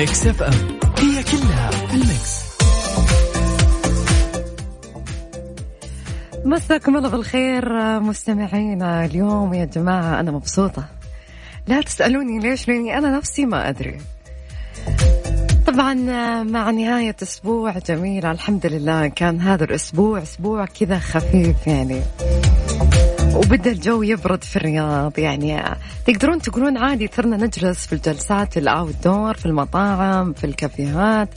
Mix FM هي كلها في ال mix. مساكم الله بالخير مستمعينا اليوم. يا جماعة أنا مبسوطة. لا تسألوني ليش؟ لأني أنا نفسي ما أدري. طبعا مع نهاية أسبوع جميل الحمد لله كان هذا الأسبوع أسبوع كذا خفيف يعني. وبدأ الجو يبرد في الرياض يعني تقدرون تقولون عادي صرنا نجلس في الجلسات الاوت دور في المطاعم في الكافيهات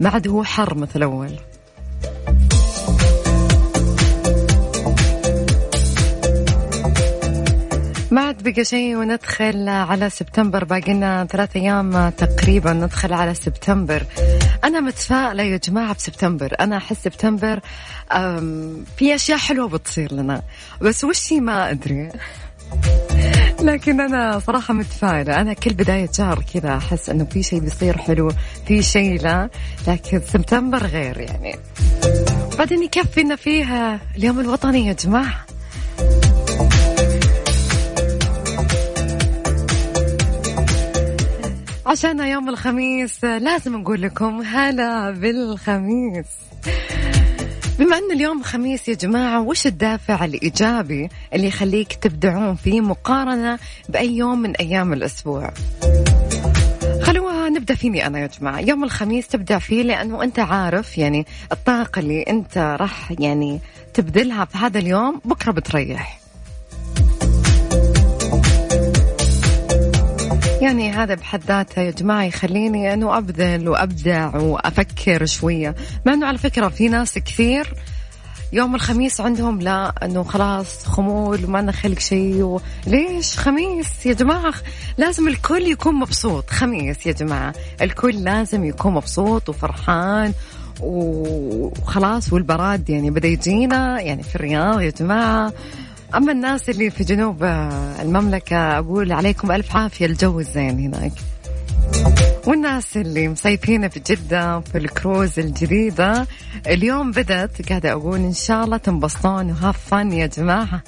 ما عاد هو حر مثل أول. ما عاد بقى شيء وندخل على سبتمبر باقي لنا ثلاث أيام تقريبا ندخل على سبتمبر. أنا متفائلة يا جماعة بسبتمبر. أنا أحس سبتمبر في أشياء حلوة بتصير لنا. بس وش ما أدري. لكن أنا صراحة متفائلة. أنا كل بداية شهر كذا أحس إنه في شيء بيصير حلو في شيء لا. لكن سبتمبر غير يعني. بعدين يكفي إنه فيها اليوم الوطني يا جماعة. عشان يوم الخميس لازم نقول لكم هلا بالخميس. بما أن اليوم خميس يا جماعة وش الدافع الإيجابي اللي يخليك تبدعون فيه مقارنة بأي يوم من أيام الأسبوع؟ خلونا نبدأ فيني أنا يا جماعة. يوم الخميس تبدأ فيه لأنه أنت عارف يعني الطاقة اللي أنت راح يعني تبذلها في هذا اليوم بكرة بتريح. يعني هذا بحد ذاته يا جماعة يخليني أنه أبذل وأبدع وأفكر شوية. مع أنه على فكرة في ناس كثير يوم الخميس عندهم لا أنه خلاص خمول وما لنا خلق شيء و... ليش خميس يا جماعة؟ لازم الكل يكون مبسوط. خميس يا جماعة الكل لازم يكون مبسوط وفرحان وخلاص والبراد يعني بدأ يجينا يعني في الرياض يا جماعة. أما الناس اللي في جنوب المملكة أقول عليكم ألف عافية الجو الزين هناك. والناس اللي مصيفين في جدة في الكروز الجديدة اليوم بدت قاعدة أقول إن شاء الله تنبسطون وهاف فن يا جماعة.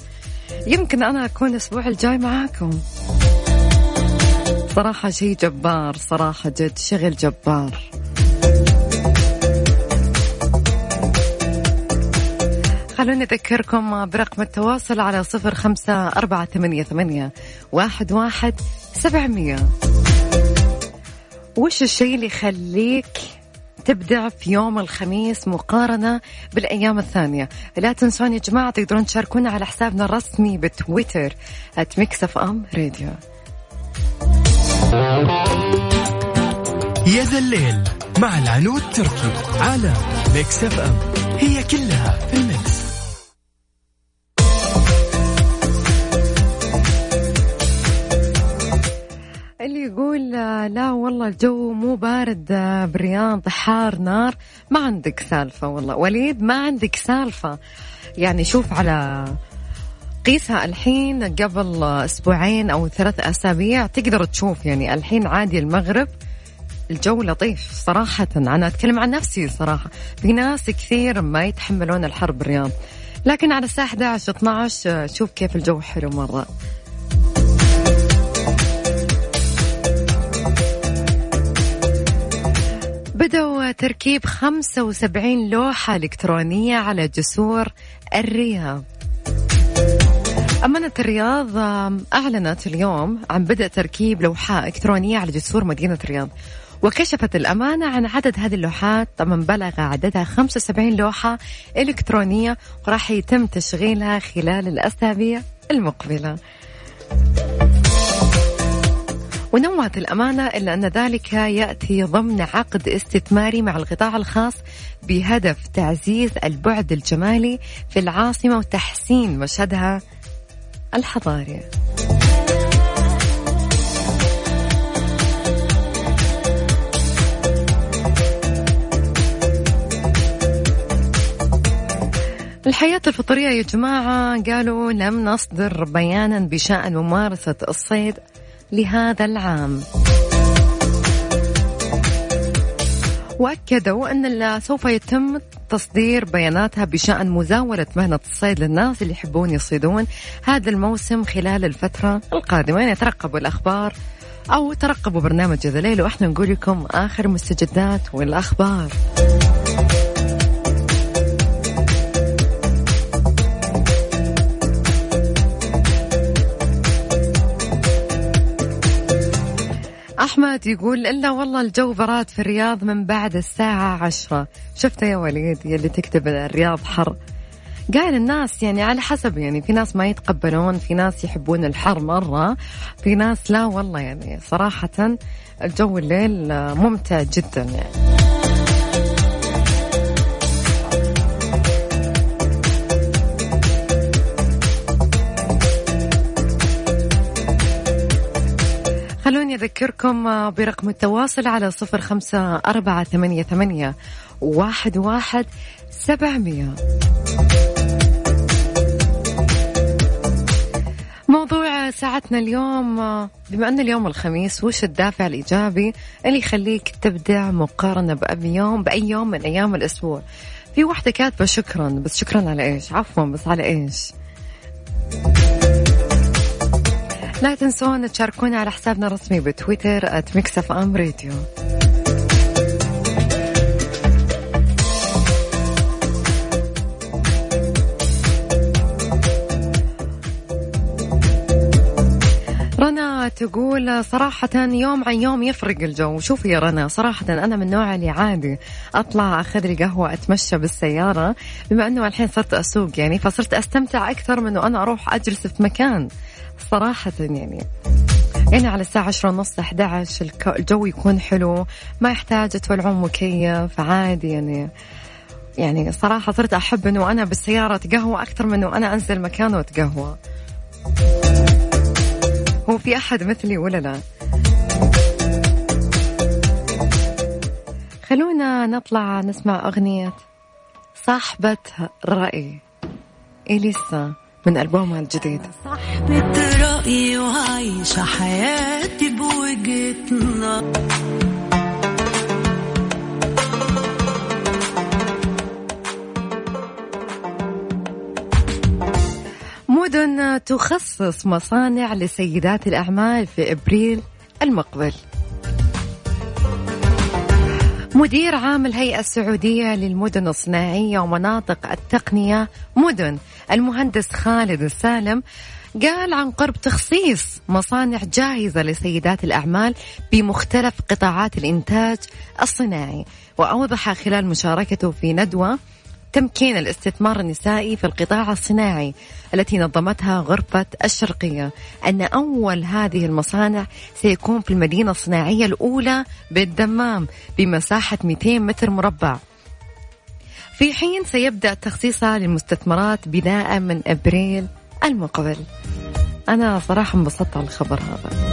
يمكن أنا أكون الأسبوع الجاي معاكم. صراحة شيء جبار صراحة جد شغل جبار. خلوني أذكركم برقم التواصل على صفر خمسة أربعة ثمانية, ثمانية واحد, واحد سبعمية. وش الشيء اللي يخليك تبدع في يوم الخميس مقارنة بالأيام الثانية؟ لا تنسون يا جماعة تقدرون تشاركونا على حسابنا الرسمي بتويتر @ميكس أم راديو يا ذا الليل مع العنود تركي على Mix FM هي كلها في اللي يقول لا والله الجو مو بارد بالرياض حار نار. ما عندك سالفة والله. وليد ما عندك سالفة. يعني شوف على قيسها الحين قبل أسبوعين أو ثلاث أسابيع تقدر تشوف يعني الحين عادي المغرب الجو لطيف صراحة. أنا أتكلم عن نفسي صراحة. في ناس كثير ما يتحملون الحر بالرياض. لكن على الساعة 11 12 شوف كيف الجو حلو مرة. بدأوا تركيب 75 لوحة إلكترونية على جسور الرياض. أمانة الرياض أعلنت اليوم عن بدء تركيب لوحة إلكترونية على جسور مدينة الرياض. وكشفت الأمانة عن عدد هذه اللوحات طبعا بلغ عددها 75 لوحة إلكترونية وراح يتم تشغيلها خلال الأسابيع المقبلة. ونوهت الأمانة إلا أن ذلك يأتي ضمن عقد استثماري مع القطاع الخاص بهدف تعزيز البعد الجمالي في العاصمة وتحسين مشهدها الحضاري. الحياة الفطرية يا جماعة قالوا لم نصدر بيانا بشأن ممارسة الصيد. لهذا العام. وأكدوا أن سوف يتم تصدير بياناتها بشأن مزاولة مهنة الصيد للناس اللي يحبون يصيدون هذا الموسم خلال الفترة القادمة. يعني ترقبوا الأخبار أو ترقبوا برنامج ذا الليل وإحنا نقول لكم آخر المستجدات والأخبار. أحمد يقول إلا والله الجو براد في الرياض من بعد الساعة عشرة. شفت يا وليد يلي تكتب الرياض حر. قايل الناس يعني على حسب يعني في ناس ما يتقبلون في ناس يحبون الحر مرة في ناس لا والله يعني صراحة الجو الليل ممتع جدا يعني. خلوني أذكركم برقم التواصل على صفر خمسة أربعة ثمانية, ثمانية واحد, واحد سبعمية. موضوع ساعتنا اليوم بما أن اليوم الخميس وش الدافع الإيجابي اللي يخليك تبدع مقارنة بأي يوم بأي يوم من أيام الأسبوع؟ في واحدة كاتبة شكرا بس شكرا على إيش؟ عفوا بس على إيش؟ لا تنسون تشاركونا على حسابنا الرسمي بتويتر @ميكسف ام راديو رنا تقول صراحة يوم عن يوم يفرق الجو. شوفي يا رنا صراحة أنا من النوع اللي عادي أطلع أخذ لي قهوة أتمشى بالسيارة بما أنه الحين صرت أسوق يعني فصرت أستمتع أكثر من أنه أنا أروح أجلس في مكان. صراحة يعني يعني على الساعة عشرة ونص 11 الجو يكون حلو ما يحتاج تولعون مكيف عادي يعني. يعني صراحة صرت أحب إنه أنا بالسيارة أتقهوى أكثر من إنه أنا أنزل مكان وأتقهوى. هو في أحد مثلي ولا لا؟ خلونا نطلع نسمع أغنية صاحبة رأي إليسا من ألبومها الجديد. صاحبة رأيي وعايشة حياتي بوجهة مدن تخصص مصانع لسيدات الأعمال في إبريل المقبل. مدير عام الهيئة السعودية للمدن الصناعية ومناطق التقنية مدن المهندس خالد السالم قال عن قرب تخصيص مصانع جاهزة لسيدات الأعمال بمختلف قطاعات الإنتاج الصناعي. وأوضح خلال مشاركته في ندوة تمكين الاستثمار النسائي في القطاع الصناعي التي نظمتها غرفة الشرقية أن أول هذه المصانع سيكون في المدينة الصناعية الأولى بالدمام بمساحة 200 متر مربع. في حين سيبدأ تخصيصها للمستثمرات بداء من أبريل المقبل. أنا صراحة انبسطت على الخبر هذا.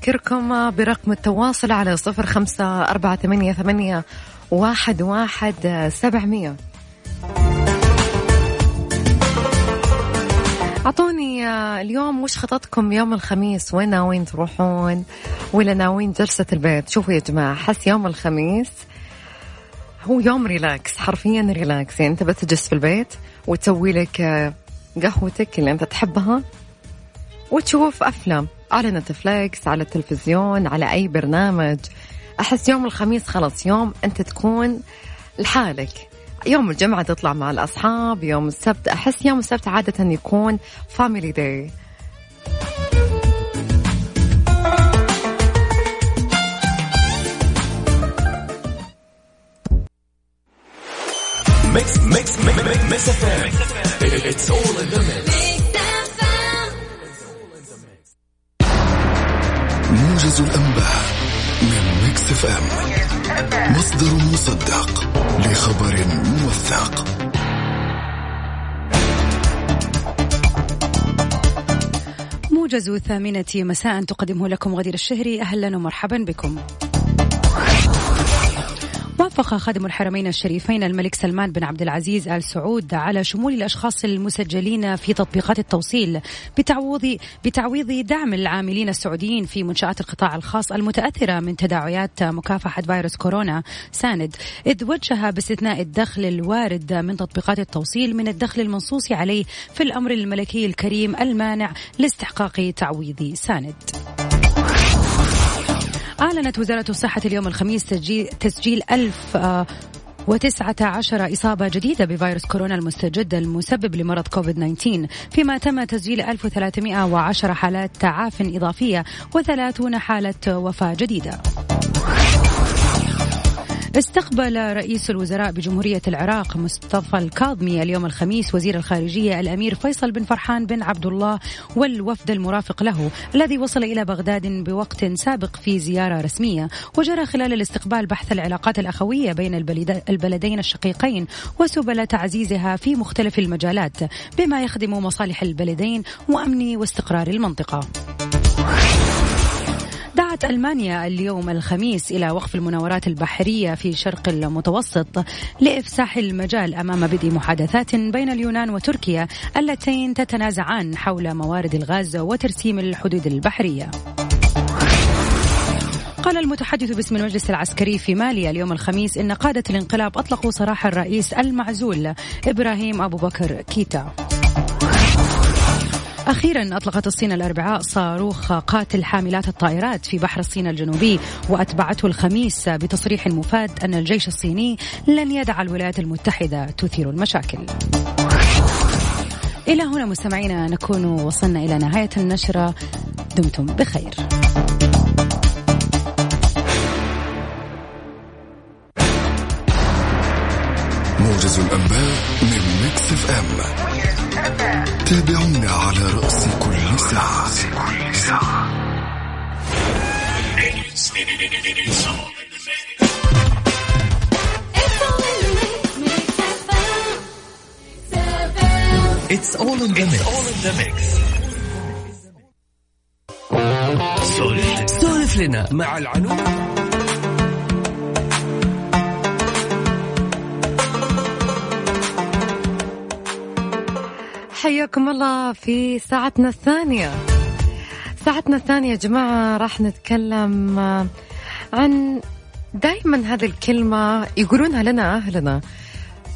أذكركم برقم التواصل على صفر خمسة أربعة ثمانية, ثمانية واحد, واحد سبعمية. أعطوني اليوم وش خططكم يوم الخميس؟ وين ناويين تروحون؟ ولا ناويين جلسة البيت؟ شوفوا يا جماعة حس يوم الخميس هو يوم relax حرفيا relax يعني أنت بس تجلس في البيت وتسوي لك قهوتك اللي أنت تحبها وتشوف أفلام. على Netflix على التلفزيون على أي برنامج أحس يوم الخميس خلاص يوم أنت تكون لحالك يوم الجمعة تطلع مع الأصحاب يوم السبت أحس يوم السبت عادة يكون family day Mix Mix Mix Mix It's all in the mix. موجز الأنباء من Mix FM. مصدر مصدق لخبر موثق. موجز الثامنة مساء تقدمه لكم غدير الشهري. أهلا ومرحبا بكم. وافق خادم الحرمين الشريفين الملك سلمان بن عبد العزيز آل سعود على شمول الأشخاص المسجلين في تطبيقات التوصيل بتعويض بتعويض دعم العاملين السعوديين في منشآت القطاع الخاص المتأثرة من تداعيات مكافحة فيروس كورونا ساند إذ وجه باستثناء الدخل الوارد من تطبيقات التوصيل من الدخل المنصوص عليه في الأمر الملكي الكريم المانع لاستحقاق تعويض ساند. أعلنت وزارة الصحة اليوم الخميس تسجيل, تسجيل ألف آه، وتسعة عشر إصابة جديدة بفيروس كورونا المستجد المسبب لمرض كوفيد 19 فيما تم تسجيل 1310 حالات تعاف إضافية و30 حالة وفاة جديدة. استقبل رئيس الوزراء بجمهورية العراق مصطفى الكاظمي اليوم الخميس وزير الخارجية الأمير فيصل بن فرحان بن عبد الله والوفد المرافق له الذي وصل إلى بغداد بوقت سابق في زيارة رسمية وجرى خلال الاستقبال بحث العلاقات الأخوية بين البلدين الشقيقين وسبل تعزيزها في مختلف المجالات بما يخدم مصالح البلدين وأمن واستقرار المنطقة. دعت ألمانيا اليوم الخميس إلى وقف المناورات البحرية في شرق المتوسط لإفساح المجال أمام بدء محادثات بين اليونان وتركيا اللتين تتنازعان حول موارد الغاز وترسيم الحدود البحرية. قال المتحدث باسم المجلس العسكري في ماليا اليوم الخميس إن قادة الانقلاب أطلقوا سراح الرئيس المعزول إبراهيم أبو بكر كيتا. أخيرا أطلقت الصين الأربعاء صاروخ قاتل حاملات الطائرات في بحر الصين الجنوبي وأتبعته الخميس بتصريح مفاد أن الجيش الصيني لن يدع الولايات المتحدة تثير المشاكل. إلى هنا مستمعينا نكون وصلنا إلى نهاية النشرة. دمتم بخير. موجز الأنباء من Mix FM. تابعونا على رأس كل ساعة It's all in the mix. all in the mix. سولف لنا مع العنود حياكم الله في ساعتنا الثانية. ساعتنا الثانية يا جماعة راح نتكلم عن دائما هذه الكلمة يقولونها لنا أهلنا.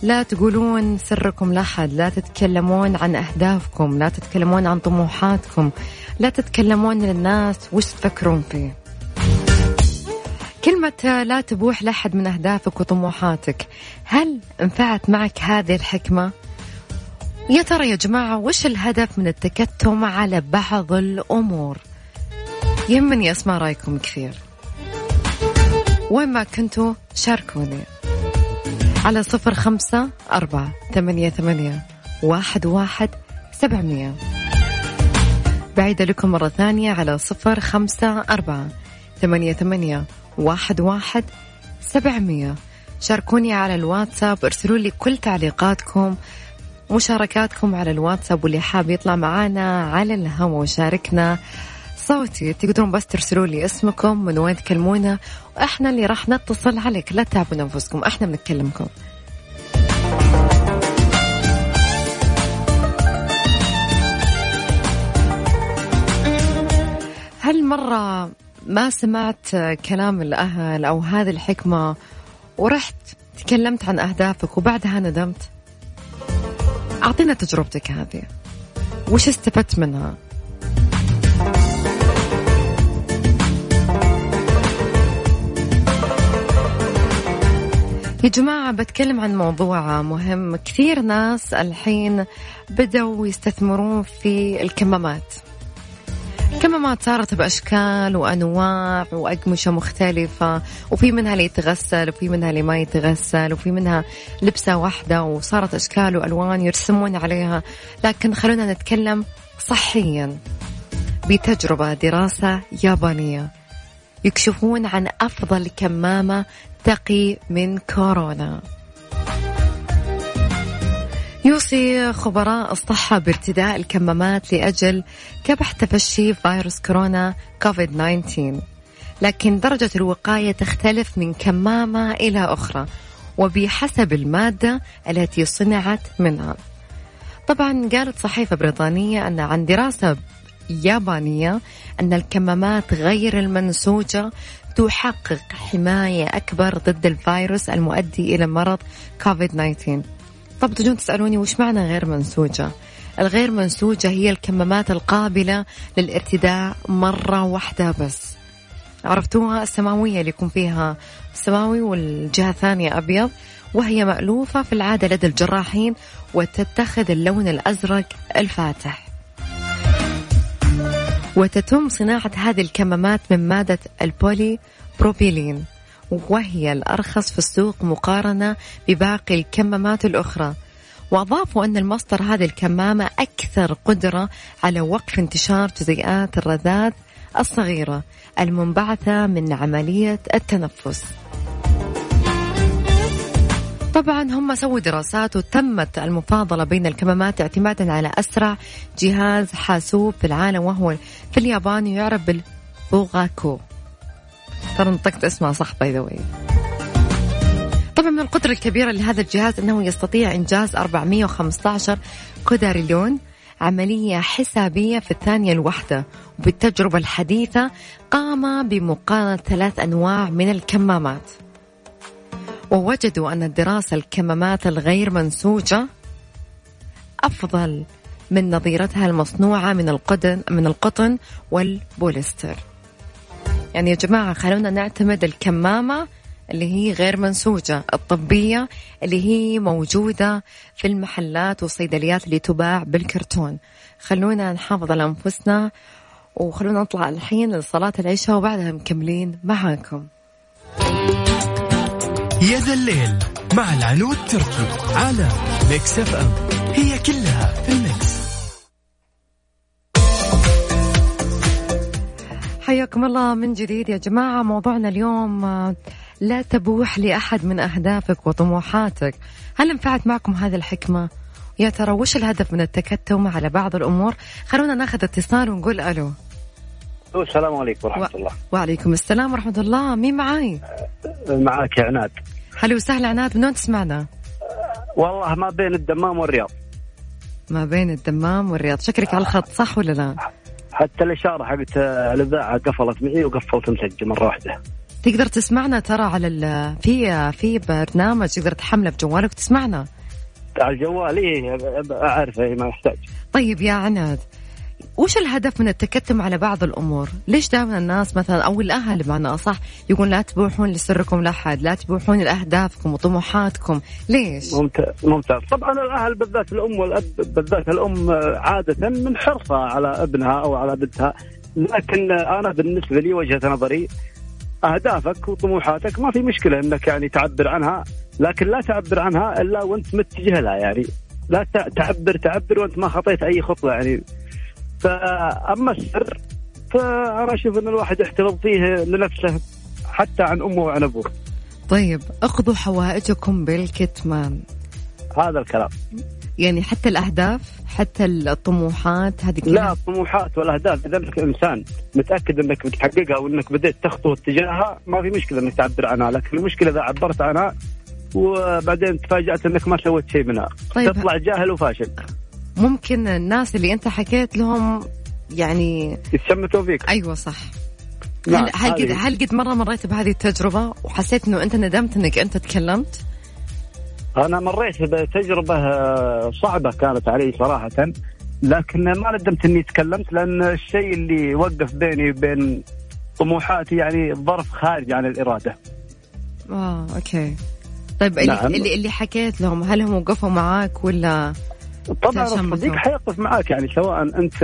لا تقولون سركم لأحد لا تتكلمون عن أهدافكم لا تتكلمون عن طموحاتكم لا تتكلمون للناس وش تفكرون فيه. كلمة لا تبوح لأحد من أهدافك وطموحاتك هل انفعت معك هذه الحكمة؟ يا ترى يا جماعة وش الهدف من التكتم على بعض الأمور؟ يهمني أسمع رأيكم كثير. وين ما كنتوا شاركوني. على صفر خمسة أربعة ثمانية ثمانية واحد واحد سبعمية. بعيدة لكم مرة ثانية على صفر خمسة أربعة ثمانية ثمانية واحد واحد سبعمية. شاركوني على الواتساب ارسلوا لي كل تعليقاتكم. مشاركاتكم على الواتساب واللي حاب يطلع معانا على الهواء وشاركنا صوتي. تقدرون بس ترسلوا لي اسمكم من وين تكلمونا وإحنا اللي راح نتصل عليك. لا تعبوا انفسكم إحنا بنتكلمكم. هل مرة ما سمعت كلام الأهل أو هذه الحكمة ورحت تكلمت عن أهدافك وبعدها ندمت؟ أعطينا تجربتك هذه. وش استفدت منها؟ يا جماعة بتكلم عن موضوع مهم. كثير ناس الحين بدأوا يستثمرون في الكمامات. كمامات صارت بأشكال وأنواع وأقمشة مختلفة وفي منها اللي يتغسل وفي منها اللي ما يتغسل وفي منها لبسة واحدة وصارت أشكال وألوان يرسمون عليها. لكن خلونا نتكلم صحيا بتجربة دراسة يابانية. يكشفون عن أفضل كمامة تقي من كورونا. يوصي خبراء الصحة بارتداء الكمامات لأجل كبح تفشي فيروس كورونا كوفيد 19 لكن درجة الوقاية تختلف من كمامة إلى أخرى وبحسب المادة التي صنعت منها. طبعا قالت صحيفة بريطانية أن عن دراسة يابانية أن الكمامات غير المنسوجة تحقق حماية أكبر ضد الفيروس المؤدي إلى مرض كوفيد 19 طب تجون تسألوني وش معنى غير منسوجة؟ الغير منسوجة هي الكمامات القابلة للارتداء مرة واحدة بس. عرفتوها؟ السماوية اللي يكون فيها سماوي والجهة الثانية أبيض وهي مألوفة في العادة لدى الجراحين وتتخذ اللون الأزرق الفاتح. وتتم صناعة هذه الكمامات من مادة البولي بروبيلين وهي الأرخص في السوق مقارنة بباقي الكمامات الأخرى. وأضافوا أن المصدر هذه الكمامة أكثر قدرة على وقف انتشار جزيئات الرذاذ الصغيرة المنبعثة من عملية التنفس. طبعا هم سووا دراسات وتمت المفاضلة بين الكمامات اعتمادا على أسرع جهاز حاسوب في العالم وهو في اليابان يعرف بالفوغاكو. ترى نطقت اسمها صح by the way طبعا من القدرة الكبيرة لهذا الجهاز أنه يستطيع إنجاز 415 كوداريلون عملية حسابية في الثانية الواحدة. وبالتجربة الحديثة قام بمقارنة ثلاث أنواع من الكمامات. ووجدوا أن الدراسة الكمامات الغير منسوجة أفضل من نظيرتها المصنوعة من القطن من القطن والبوليستر. يعني يا جماعة خلونا نعتمد الكمامة اللي هي غير منسوجة الطبية اللي هي موجودة في المحلات والصيدليات اللي تباع بالكرتون. خلونا نحافظ على أنفسنا وخلونا نطلع الحين لصلاة العشاء وبعدها مكملين معاكم. يا ذا الليل مع العنود تركي على Mix FM. هي كلها حياكم الله من جديد يا جماعة موضوعنا اليوم آه، لا تبوح لأحد من أهدافك وطموحاتك هل نفعت معكم هذه الحكمة؟ يا ترى وش الهدف من التكتم على بعض الأمور؟ خلونا ناخذ اتصال ونقول ألو السلام عليكم ورحمة الله وعليكم السلام ورحمة الله مين معاي؟ معك يا عناد هلا وسهلا عناد من وين تسمعنا؟ والله ما بين الدمام والرياض ما بين الدمام والرياض شكلك على الخط صح ولا لا؟ حتى الإشارة حقت الإذاعة قفلت معي وقفلت مسجل مرة واحدة. تقدر تسمعنا ترى على ال في في برنامج تقدر تحمله بجوالك وتسمعنا. على الجوال أعرف إيه ما يحتاج. طيب يا عناد وش الهدف من التكتم على بعض الأمور؟ ليش دائما الناس مثلا أو الأهل بمعنى أصح يقول لا تبوحون لسركم لاحد، لا تبوحون لأهدافكم وطموحاتكم، ليش؟ ممتاز ممتاز، طبعا الأهل بالذات الأم والأب بالذات الأم عادة من حرصها على ابنها أو على بنتها، لكن أنا بالنسبة لي وجهة نظري أهدافك وطموحاتك ما في مشكلة إنك يعني تعبر عنها، لكن لا تعبر عنها إلا وأنت متجه لها يعني لا تعبر تعبر وأنت ما خطيت أي خطوة يعني فأما السر فانا أشوف إن الواحد يحتفظ فيه لنفسه حتى عن أمه وعن أبوه. طيب اخذوا حوائجكم بالكتمان. هذا الكلام. يعني حتى الأهداف حتى الطموحات هذه كلها لا الطموحات والأهداف إذا أنك إنسان متأكد إنك بتحققها وإنك بديت تخطو اتجاهها ما في مشكلة إنك تعبر عنها لكن المشكلة إذا عبرت عنها وبعدين تفاجأت إنك ما سويت شيء منها طيب. تطلع جاهل وفاشل ممكن الناس اللي انت حكيت لهم يعني يتشمتوا فيك أيوه صح نعم. هل هل قد هل قد مرة مريت بهذه التجربة وحسيت إنه أنت ندمت إنك أنت تكلمت؟ أنا مريت بتجربة صعبة كانت علي صراحة لكن ما ندمت إني تكلمت لأن الشيء اللي وقف بيني وبين طموحاتي يعني ظرف خارج عن الإرادة. آه أوكي. طيب نعم. اللي اللي حكيت لهم هل هم وقفوا معاك ولا طبعا الصديق حيقف معك يعني سواء أنت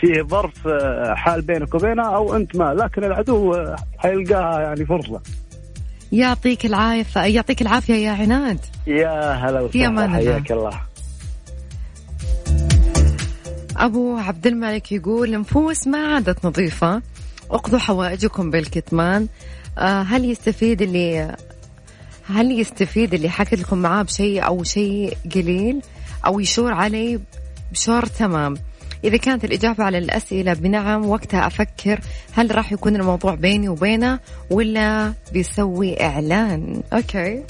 في ظرف حال بينك وبينه أو أنت ما لكن العدو حيلقاها يعني فرصة. يعطيك العافيه يعطيك العافية يا عناد. يا هلا وسهلا حياك الله. أبو عبد الملك يقول نفوس ما عادت نظيفة. أخذوا حوائجكم بالكتمان. آه، هل يستفيد اللي هل يستفيد اللي حكيت لكم معاه بشيء أو شيء قليل؟ أو يشور علي بشور تمام. إذا كانت الإجابة على الأسئلة بنعم وقتها أفكر هل راح يكون الموضوع بيني وبينه ولا بيسوي إعلان. أوكي.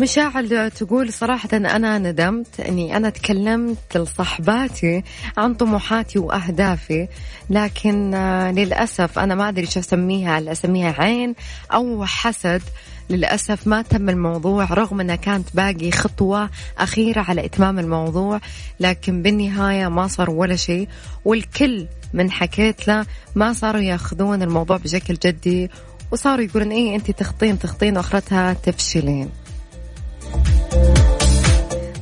مشاعل تقول صراحة أنا ندمت أني أنا تكلمت لصحباتي عن طموحاتي وأهدافي لكن آه، للأسف أنا ما أدري شو أسميها. هل أسميها عين أو حسد. للأسف ما تم الموضوع رغم أنها كانت باقي خطوة أخيرة على إتمام الموضوع لكن بالنهاية ما صار ولا شيء والكل من حكيت له ما صاروا يأخذون الموضوع بشكل جدي وصاروا يقولون إيه انت تخطين تخطين وأخرتها تفشلين.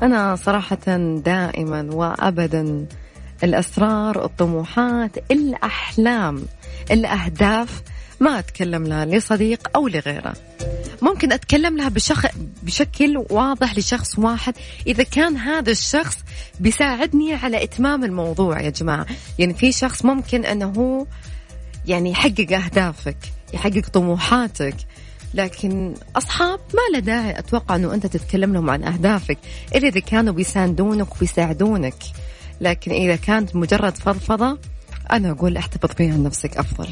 أنا صراحة دائما وأبدا الأسرار الطموحات الأحلام الأهداف ما أتكلم لها لصديق أو لغيره. ممكن أتكلم لها بشخ... بشكل واضح لشخص واحد. إذا كان هذا الشخص بيساعدني على إتمام الموضوع يا جماعة. يعني في شخص ممكن أنه هو يعني يحقق أهدافك يحقق طموحاتك لكن أصحاب ما له داعي أتوقع أنه أنت تتكلم لهم عن أهدافك. إلا إذا كانوا بيساندونك وبيساعدونك. لكن إذا كانت مجرد فضفضة أنا أقول احتفظ بها نفسك أفضل.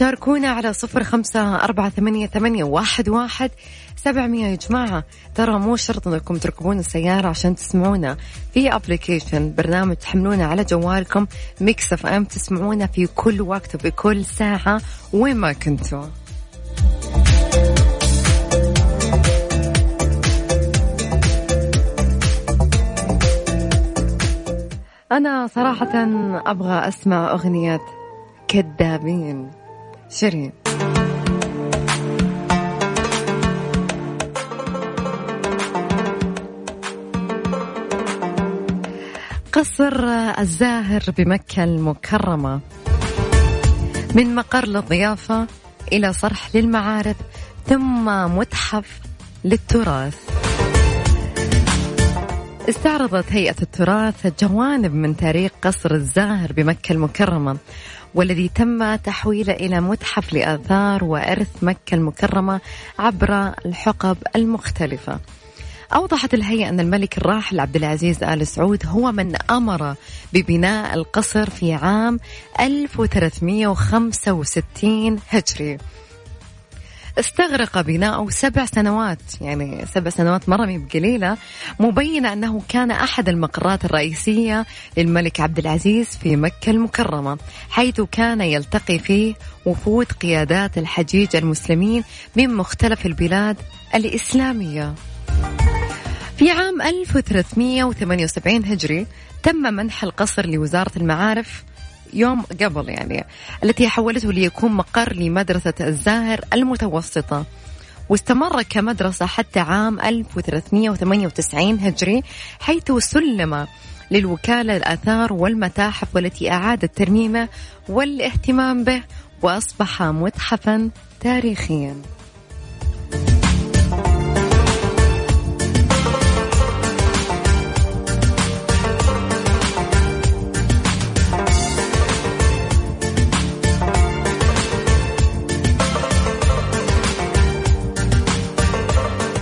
شاركونا على صفر خمسة أربعة ثمانية, ثمانية واحد, واحد. سبعمية يا جماعة. ترى مو شرط أنكم تركبون السيارة عشان تسمعونا في application برنامج تحملونه على جوالكم. Mix FM تسمعونا في كل وقت وفي كل ساعة وين ما كنتوا. أنا صراحة أبغى أسمع أغنية كذابين شيرين. قصر الزاهر بمكة المكرمة. من مقر للضيافة إلى صرح للمعارف ثم متحف للتراث. استعرضت هيئة التراث جوانب من تاريخ قصر الزاهر بمكة المكرمة. والذي تم تحويله إلى متحف لآثار وإرث مكة المكرمة عبر الحقب المختلفة. أوضحت الهيئة أن الملك الراحل عبد العزيز آل سعود هو من أمر ببناء القصر في عام 1365 هجري. استغرق بناؤه سبع سنوات. يعني سبع سنوات مرة مي بقليلة. مبينة أنه كان أحد المقرات الرئيسية للملك عبد العزيز في مكة المكرمة حيث كان يلتقي فيه وفود قيادات الحجيج المسلمين من مختلف البلاد الإسلامية. في عام 1378 هجري تم منح القصر لوزارة المعارف يوم قبل يعني التي حولته ليكون مقر لمدرسة الزاهر المتوسطة. واستمر كمدرسة حتى عام 1398 هجري حيث سلم للوكالة الآثار والمتاحف والتي أعادت ترميمه والاهتمام به وأصبح متحفا تاريخيا.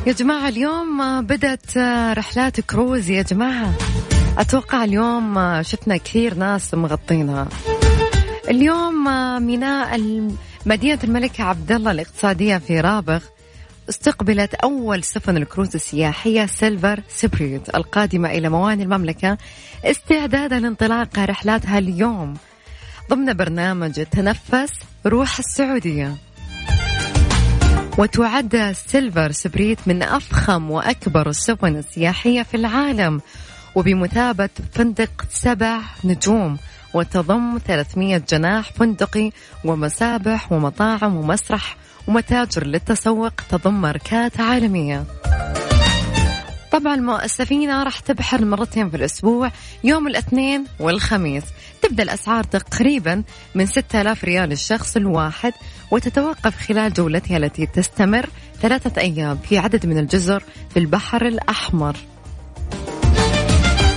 يا جماعة اليوم بدأت رحلات كروز يا جماعة. أتوقع اليوم شفنا كثير ناس مغطينها. اليوم ميناء مدينة الملك عبد الله الاقتصادية في رابغ استقبلت أول سفن الكروز السياحية Silver Spirit القادمة إلى موانئ المملكة استعدادا لانطلاق رحلاتها اليوم ضمن برنامج تنفس روح السعودية. وتعد Silver Spirit من أفخم وأكبر السفن السياحية في العالم. وبمثابة فندق سبع نجوم وتضم 300 جناح فندقي ومسابح ومطاعم ومسرح ومتاجر للتسوق تضم ماركات عالمية. طبعا السفينة راح تبحر مرتين في الأسبوع يوم الاثنين والخميس. تبدأ الأسعار تقريبا من 6000 ريال الشخص الواحد وتتوقف خلال جولتها التي تستمر ثلاثة أيام في عدد من الجزر في البحر الأحمر.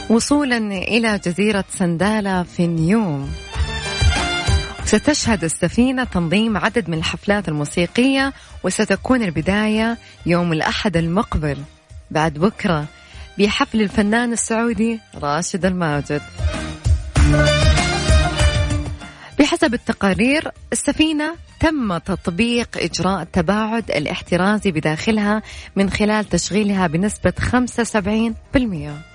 وصولا إلى جزيرة سندالة في نيوم ستشهد السفينة تنظيم عدد من الحفلات الموسيقية وستكون البداية يوم الأحد المقبل. بعد بكرة بحفل الفنان السعودي راشد الماجد. بحسب التقارير السفينة تم تطبيق إجراء التباعد الاحترازي بداخلها من خلال تشغيلها بنسبة 75%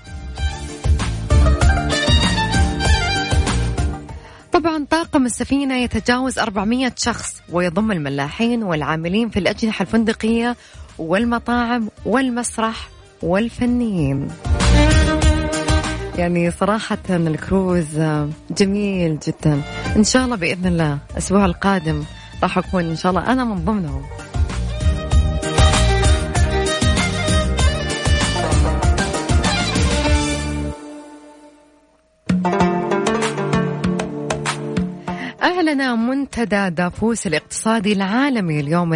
طبعا طاقم السفينة يتجاوز 400 شخص ويضم الملاحين والعاملين في الأجنحة الفندقية والمطاعم والمسرح والفنيين. يعني صراحة الكروز جميل جدا. إن شاء الله بإذن الله الأسبوع القادم راح أكون إن شاء الله أنا من ضمنهم. أعلن منتدى دافوس الاقتصادي العالمي اليوم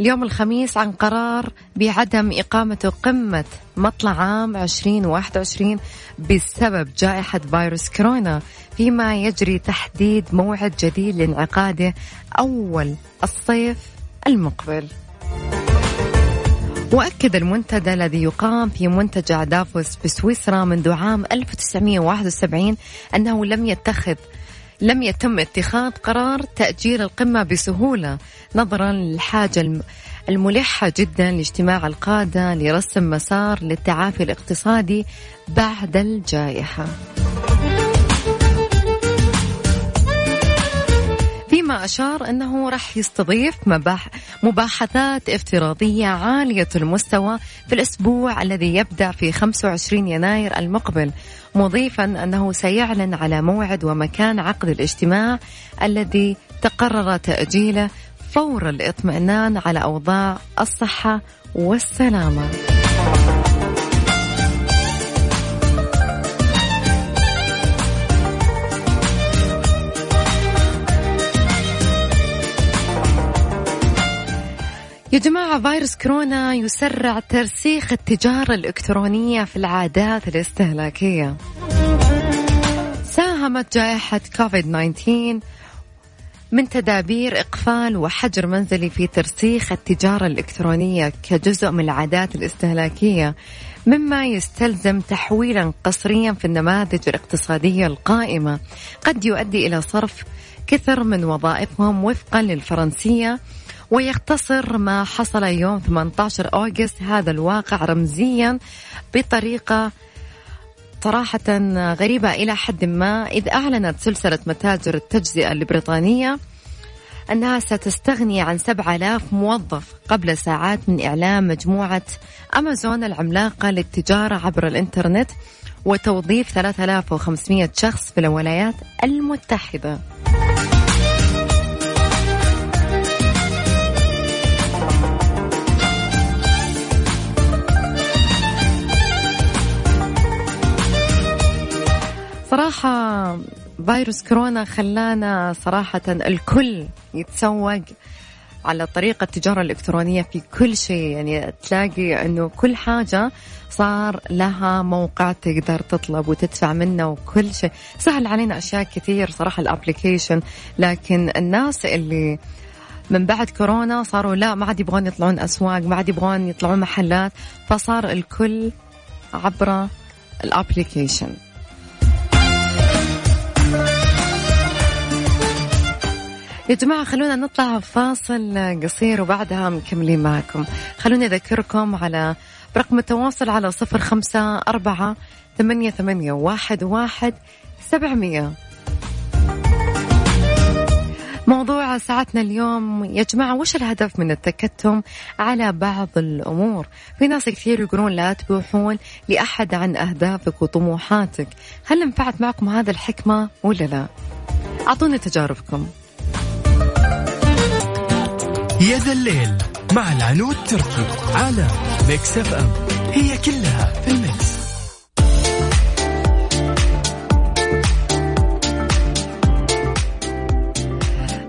اليوم الخميس عن قرار بعدم إقامة قمة مطلع عام 2021 بسبب جائحة فيروس كورونا فيما يجري تحديد موعد جديد لانعقاده أول الصيف المقبل. وأكد المنتدى الذي يقام في منتجع دافوس بسويسرا منذ عام 1971 أنه لم يتخذ لم يتم اتخاذ قرار تأجيل القمة بسهولة نظرا للحاجة الملحة جدا لاجتماع القادة لرسم مسار للتعافي الاقتصادي بعد الجائحة. فيما أشار أنه راح يستضيف مباح مباحثات افتراضية عالية المستوى في الأسبوع الذي يبدأ في 25 يناير المقبل مضيفا أنه سيعلن على موعد ومكان عقد الاجتماع الذي تقرر تأجيله فور الإطمئنان على أوضاع الصحة والسلامة. يا جماعة فيروس كورونا يسرع ترسيخ التجارة الإلكترونية في العادات الاستهلاكية. ساهمت جائحة كوفيد 19 من تدابير إقفال وحجر منزلي في ترسيخ التجارة الإلكترونية كجزء من العادات الاستهلاكية مما يستلزم تحويلا قسريا في النماذج الاقتصادية القائمة. قد يؤدي إلى صرف كثر من وظائفهم وفقا للفرنسية ويختصر ما حصل يوم 18 أوغست هذا الواقع رمزيا بطريقة صراحة غريبة إلى حد ما إذ أعلنت سلسلة متاجر التجزئة البريطانية أنها ستستغني عن 7000 موظف قبل ساعات من إعلان مجموعة أمازون العملاقة للتجارة عبر الإنترنت وتوظيف 3500 شخص في الولايات المتحدة. صراحة فيروس كورونا خلانا صراحة الكل يتسوق على طريقة التجارة الإلكترونية في كل شيء. يعني تلاقي أنه كل حاجة صار لها موقع تقدر تطلب وتدفع منه وكل شيء. سهل علينا أشياء كثير صراحة الأبليكيشن لكن الناس اللي من بعد كورونا صاروا لا ما عاد يبغون يطلعون أسواق ما عاد يبغون يطلعون محلات فصار الكل عبر الأبليكيشن. يا جماعة خلونا نطلع فاصل قصير وبعدها مكملين معكم. خلوني أذكركم على برقم التواصل على صفر خمسة أربعة ثمانية, ثمانية واحد, واحد سبعمية. موضوع ساعتنا اليوم يا جماعة وش الهدف من التكتم على بعض الأمور؟ في ناس كثير يقولون لا تبوحون لأحد عن أهدافك وطموحاتك. هل نفعت معكم هذا الحكمة ولا لا؟ أعطوني تجاربكم. يا ذا الليل مع العنود تركي على Mix FM هي كلها في ال mix.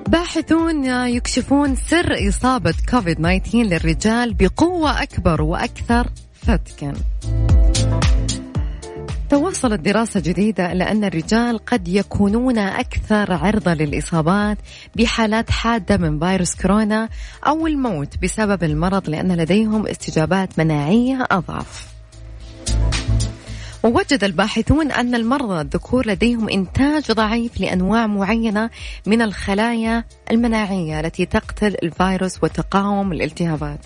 باحثون يكشفون سر إصابة كوفيد 19 للرجال بقوة أكبر وأكثر فتكا. توصلت دراسة جديدة إلى أن الرجال قد يكونون أكثر عرضة للإصابات بحالات حادة من فيروس كورونا أو الموت بسبب المرض لأن لديهم استجابات مناعية أضعف. ووجد الباحثون أن المرضى الذكور لديهم إنتاج ضعيف لأنواع معينة من الخلايا المناعية التي تقتل الفيروس وتقاوم الالتهابات.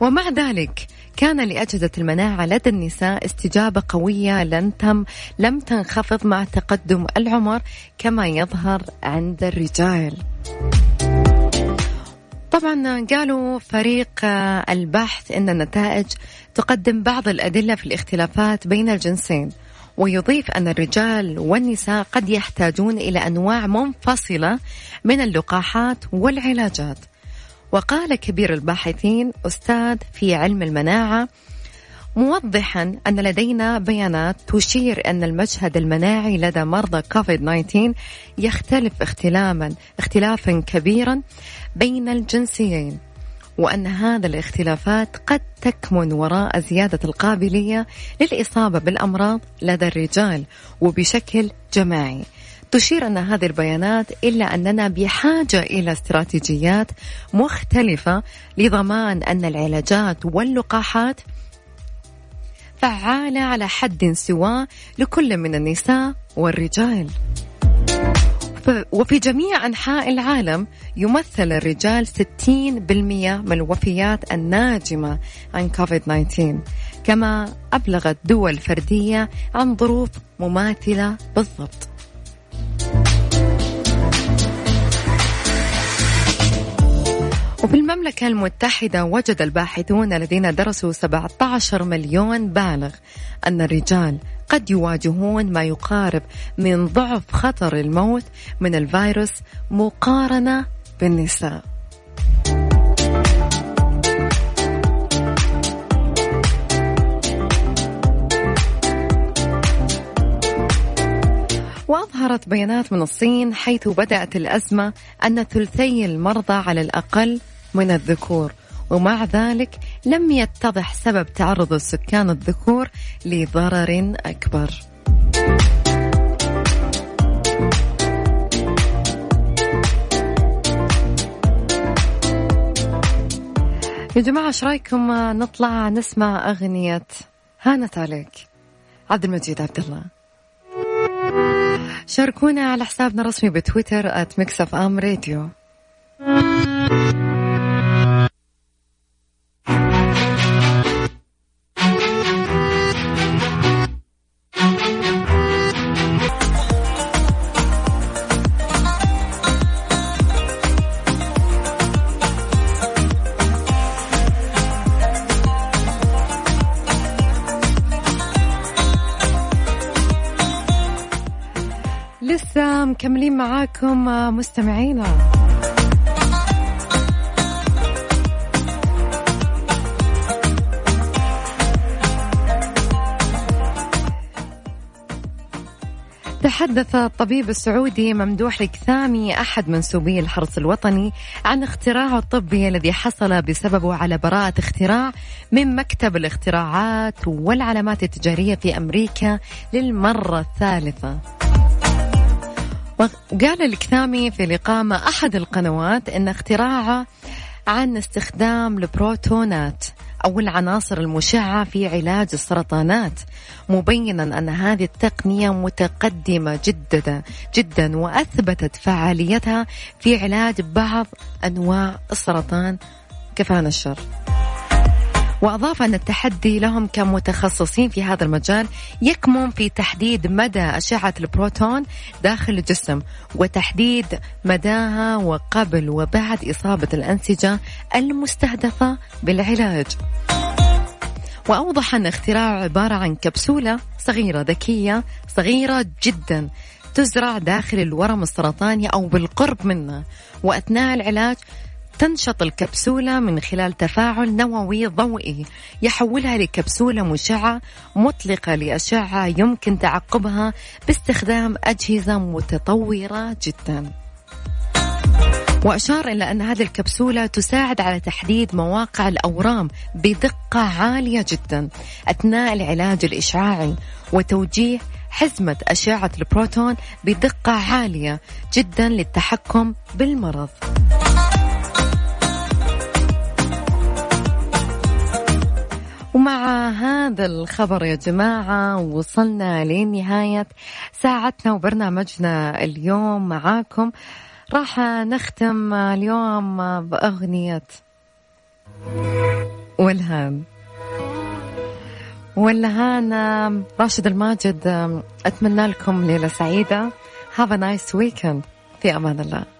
ومع ذلك كان لأجهزة المناعة لدى النساء استجابة قوية لن تم لم تنخفض مع تقدم العمر كما يظهر عند الرجال. طبعا قالوا فريق البحث إن النتائج تقدم بعض الأدلة في الاختلافات بين الجنسين ويضيف أن الرجال والنساء قد يحتاجون إلى أنواع منفصلة من اللقاحات والعلاجات وقال كبير الباحثين أستاذ في علم المناعة موضحا أن لدينا بيانات تشير أن المشهد المناعي لدى مرضى كوفيد 19 يختلف اختلافا اختلافا كبيرا بين الجنسيين وأن هذا الاختلافات قد تكمن وراء زيادة القابلية للإصابة بالأمراض لدى الرجال وبشكل جماعي. تشير أن هذه البيانات إلا أننا بحاجة إلى استراتيجيات مختلفة لضمان أن العلاجات واللقاحات فعالة على حد سواء لكل من النساء والرجال. وفي جميع أنحاء العالم يمثل الرجال 60% من الوفيات الناجمة عن كوفيد 19 كما أبلغت دول فردية عن ظروف مماثلة بالضبط. وفي المملكة المتحدة وجد الباحثون الذين درسوا 17 مليون بالغ أن الرجال قد يواجهون ما يقارب من ضعف خطر الموت من الفيروس مقارنة بالنساء. وأظهرت بيانات من الصين حيث بدأت الأزمة أن ثلثي المرضى على الأقل من الذكور ومع ذلك لم يتضح سبب تعرض السكان الذكور لضرر أكبر. يا جماعة إيش رأيكم؟ نطلع نسمع أغنية هانت عليك. عبد المجيد عبد الله. شاركونا على حسابنا الرسمي بتويتر @ Mix FM Radio مكملين معاكم مستمعينا. تحدث الطبيب السعودي ممدوح الكثامي أحد منسوبي الحرس الوطني عن اختراعه الطبي الذي حصل بسببه على براءة اختراع من مكتب الاختراعات والعلامات التجارية في أمريكا للمرة الثالثة. وقال الكثامي في لقاء مع أحد القنوات أن اختراعه عن استخدام البروتونات أو العناصر المشعة في علاج السرطانات مبينا أن هذه التقنية متقدمة جدا جدا وأثبتت فعاليتها في علاج بعض أنواع السرطان. كفانا الشر. وأضاف أن التحدي لهم كمتخصصين في هذا المجال يكمن في تحديد مدى أشعة البروتون داخل الجسم وتحديد مداها وقبل وبعد إصابة الأنسجة المستهدفة بالعلاج. وأوضح أن اختراعه عبارة عن كبسولة صغيرة ذكية صغيرة جدا تزرع داخل الورم السرطاني أو بالقرب منه وأثناء العلاج تنشط الكبسولة من خلال تفاعل نووي ضوئي يحولها لكبسولة مشعة مطلقة لأشعة يمكن تعقبها باستخدام أجهزة متطورة جدا. وأشار إلى أن هذه الكبسولة تساعد على تحديد مواقع الأورام بدقة عالية جدا أثناء العلاج الإشعاعي وتوجيه حزمة أشعة البروتون بدقة عالية جدا للتحكم بالمرض. ومع هذا الخبر يا جماعة وصلنا لنهاية ساعتنا وبرنامجنا اليوم معاكم. راح نختم اليوم بأغنية والهان والهان راشد الماجد أتمنى لكم ليلة سعيدة. Have a nice weekend. في أمان الله.